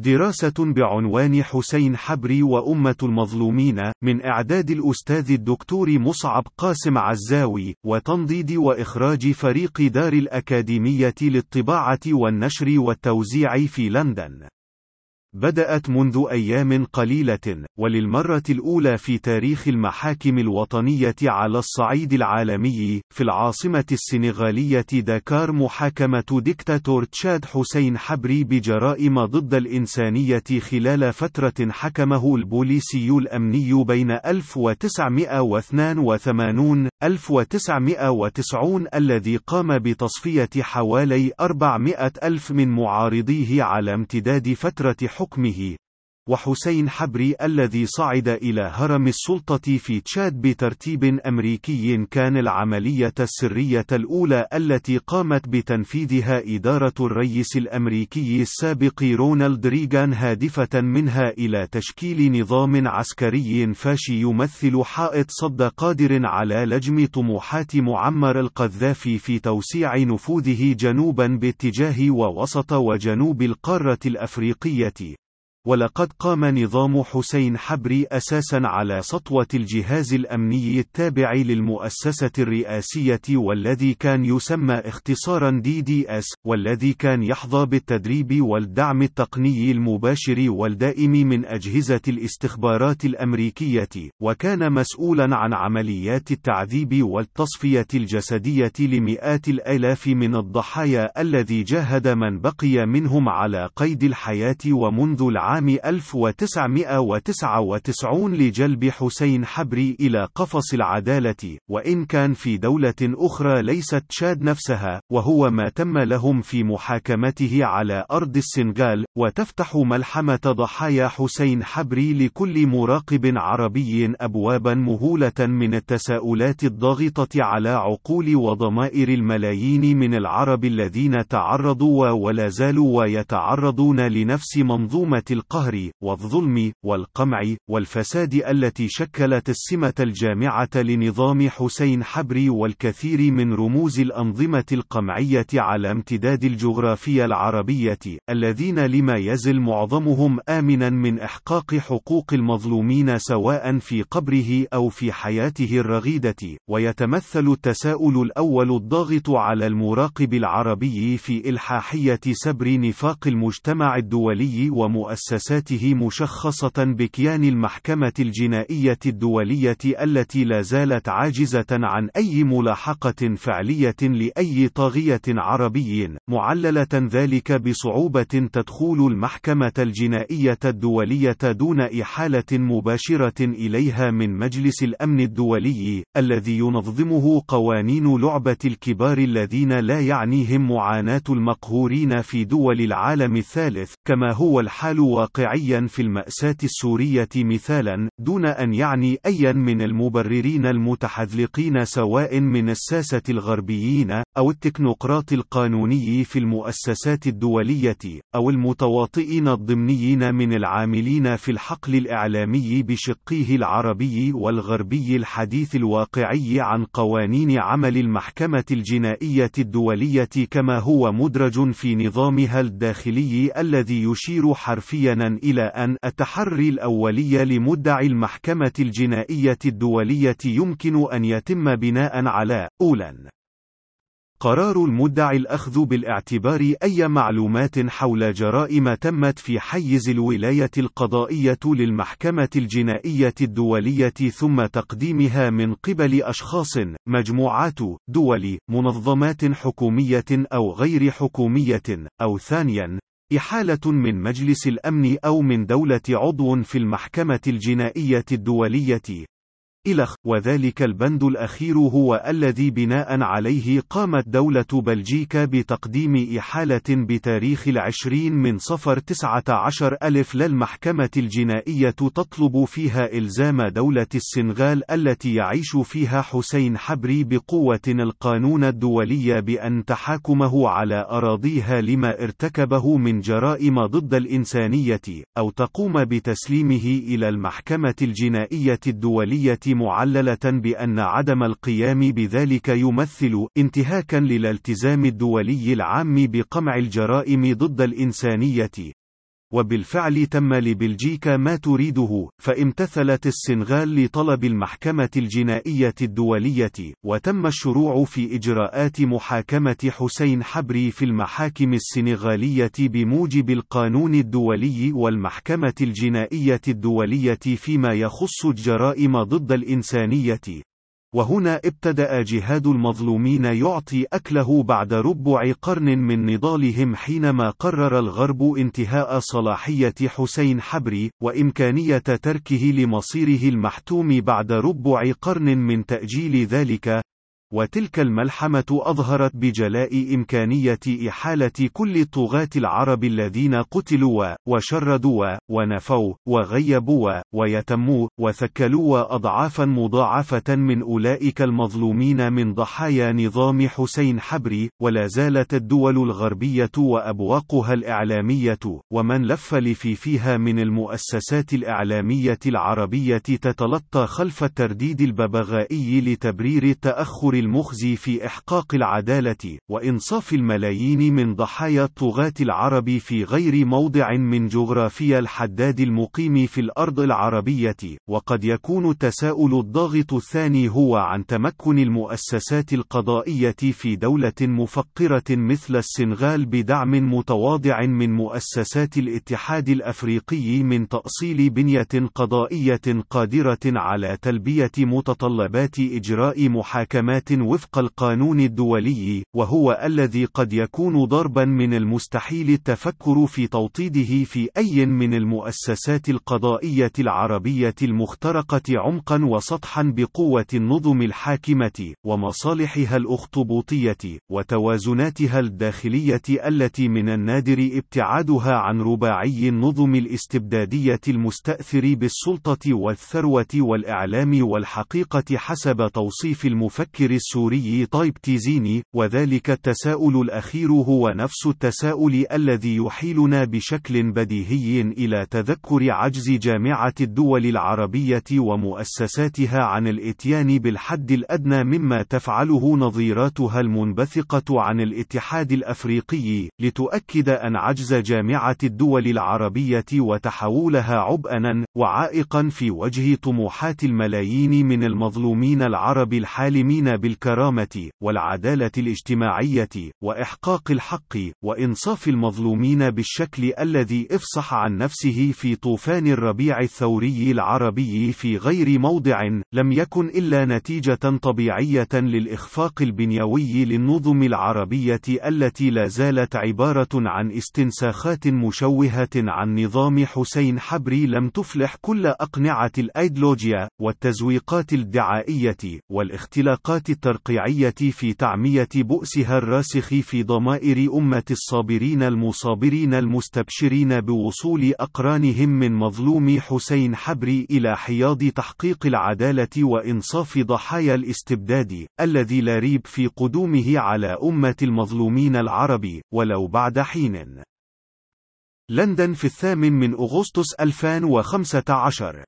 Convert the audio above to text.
دراسة بعنوان حسين حبري وأمة المظلومين من إعداد الأستاذ الدكتور مصعب قاسم عزاوي وتنضيد وإخراج فريق دار الأكاديمية للطباعة والنشر والتوزيع في لندن. بدأت منذ أيام قليلة، وللمرة الأولى في تاريخ المحاكم الوطنية على الصعيد العالمي، في العاصمة السنغالية داكار محاكمة ديكتاتور تشاد حسين حبري بجرائم ضد الإنسانية خلال فترة حكمه البوليسي الأمني بين 1982 1990 الذي قام بتصفية حوالي 400 ألف من معارضيه على امتداد فترة حكمه. وحسين حبري الذي صعد إلى هرم السلطة في تشاد بترتيب أمريكي كان العملية السرية الأولى التي قامت بتنفيذها إدارة الرئيس الأمريكي السابق رونالد ريغان هادفة منها إلى تشكيل نظام عسكري فاشي يمثل حائط صد قادر على لجم طموحات معمر القذافي في توسيع نفوذه جنوبا باتجاه ووسط وجنوب القارة الأفريقية. ولقد قام نظام حسين حبري أساسا على سطوة الجهاز الأمني التابع للمؤسسة الرئاسية والذي كان يسمى اختصارا دي دي اس والذي كان يحظى بالتدريب والدعم التقني المباشر والدائم من أجهزة الاستخبارات الأمريكية وكان مسؤولا عن عمليات التعذيب والتصفية الجسدية لمئات الآلاف من الضحايا الذي جاهد من بقي منهم على قيد الحياة ومنذ العام عام 1999 لجلب حسين حبري إلى قفص العدالة، وإن كان في دولة أخرى ليست تشاد نفسها، وهو ما تم لهم في محاكمته على أرض السنغال، وتفتح ملحمة ضحايا حسين حبري لكل مراقب عربي أبوابا مهولة من التساؤلات الضاغطة على عقول وضمائر الملايين من العرب الذين تعرضوا ولا زالوا ويتعرضون لنفس منظومة القهر والظلم والقمع والفساد التي شكلت السمة الجامعة لنظام حسين حبري والكثير من رموز الأنظمة القمعية على امتداد الجغرافيا العربية الذين لما يزل معظمهم آمنا من إحقاق حقوق المظلومين سواء في قبره أو في حياته الرغيدة ويتمثل التساؤل الأول الضاغط على المراقب العربي في إلحاحية سبر نفاق المجتمع الدولي ومؤسساته مؤسساته مشخصة بكيان المحكمة الجنائية الدولية التي لا زالت عاجزة عن أي ملاحقة فعلية لأي طاغية عربي، معللة ذلك بصعوبة تدخل المحكمة الجنائية الدولية دون إحالة مباشرة إليها من مجلس الأمن الدولي، الذي ينظمه قوانين لعبة الكبار الذين لا يعنيهم معاناة المقهورين في دول العالم الثالث، كما هو الحال واقعيا في المأساة السورية مثالا دون أن يعني أيا من المبررين المتحذلقين سواء من الساسة الغربيين أو التكنوقراط القانوني في المؤسسات الدولية أو المتواطئين الضمنيين من العاملين في الحقل الإعلامي بشقيه العربي والغربي الحديث الواقعي عن قوانين عمل المحكمة الجنائية الدولية كما هو مدرج في نظامها الداخلي الذي يشير حرفيا معينا إلى أن التحري الأولي لمدعي المحكمة الجنائية الدولية يمكن أن يتم بناء على أولاً قرار المدعي الأخذ بالاعتبار أي معلومات حول جرائم تمت في حيز الولاية القضائية للمحكمة الجنائية الدولية ثم تقديمها من قبل أشخاص، مجموعات، دول، منظمات حكومية أو غير حكومية، أو ثانياً، إحالة من مجلس الأمن أو من دولة عضو في المحكمة الجنائية الدولية. إلخ وذلك البند الأخير هو الذي بناء عليه قامت دولة بلجيكا بتقديم إحالة بتاريخ العشرين من صفر تسعة عشر ألف للمحكمة الجنائية تطلب فيها إلزام دولة السنغال التي يعيش فيها حسين حبري بقوة القانون الدولي بأن تحاكمه على أراضيها لما ارتكبه من جرائم ضد الإنسانية أو تقوم بتسليمه إلى المحكمة الجنائية الدولية معللة بأن عدم القيام بذلك يمثل انتهاكا للالتزام الدولي العام بقمع الجرائم ضد الإنسانية. وبالفعل تم لبلجيكا ما تريده، فامتثلت السنغال لطلب المحكمة الجنائية الدولية، وتم الشروع في إجراءات محاكمة حسين حبري في المحاكم السنغالية بموجب القانون الدولي والمحكمة الجنائية الدولية فيما يخص الجرائم ضد الإنسانية، وهنا ابتدأ جهاد المظلومين يعطي أكله بعد ربع قرن من نضالهم حينما قرر الغرب انتهاء صلاحية حسين حبري، وإمكانية تركه لمصيره المحتوم بعد ربع قرن من تأجيل ذلك، وتلك الملحمة أظهرت بجلاء إمكانية إحالة كل الطغاة العرب الذين قتلوا وشردوا ونفوا وغيبوا ويتموا وثكلوا أضعافا مضاعفة من أولئك المظلومين من ضحايا نظام حسين حبري ولا زالت الدول الغربية وأبواقها الإعلامية ومن لف لفيفيها من المؤسسات الإعلامية العربية تتلطى خلف الترديد الببغائي لتبرير التأخر المخزي في إحقاق العدالة وإنصاف الملايين من ضحايا الطغاة العرب في غير موضع من جغرافيا الحداد المقيم في الأرض العربية وقد يكون التساؤل الضاغط الثاني هو عن تمكن المؤسسات القضائية في دولة مفقرة مثل السنغال بدعم متواضع من مؤسسات الاتحاد الأفريقي من تأصيل بنية قضائية قادرة على تلبية متطلبات إجراء محاكمات وفق القانون الدولي، وهو الذي قد يكون ضربا من المستحيل التفكر في توطيده في أي من المؤسسات القضائية العربية المخترقة عمقا وسطحا بقوة النظم الحاكمة، ومصالحها الأخطبوطية، وتوازناتها الداخلية التي من النادر ابتعادها عن رباعي النظم الاستبدادية المستأثر بالسلطة والثروة والإعلام والحقيقة حسب توصيف المفكر السوري طيب تيزيني، وذلك التساؤل الأخير هو نفس التساؤل الذي يحيلنا بشكل بديهي إلى تذكر عجز جامعة الدول العربية ومؤسساتها عن الإتيان بالحد الأدنى مما تفعله نظيراتها المنبثقة عن الاتحاد الأفريقي، لتؤكد أن عجز جامعة الدول العربية وتحولها عبئًا وعائقًا في وجه طموحات الملايين من المظلومين العرب الحالمين بالكرامة، والعدالة الاجتماعية، وإحقاق الحق، وإنصاف المظلومين بالشكل الذي افصح عن نفسه في طوفان الربيع الثوري العربي في غير موضع، لم يكن إلا نتيجة طبيعية للإخفاق البنيوي للنظم العربية التي لا زالت عبارة عن استنساخات مشوهة عن نظام حسين حبري لم تفلح كل أقنعة الأيديولوجيا، والتزويقات الدعائية، والاختلاقات الترقيعية في تعمية بؤسها الراسخ في ضمائر أمة الصابرين المصابرين المستبشرين بوصول أقرانهم من مظلوم حسين حبري إلى حياض تحقيق العدالة وإنصاف ضحايا الاستبداد، الذي لا ريب في قدومه على أمة المظلومين العرب، ولو بعد حين. لندن في الثامن من أغسطس 2015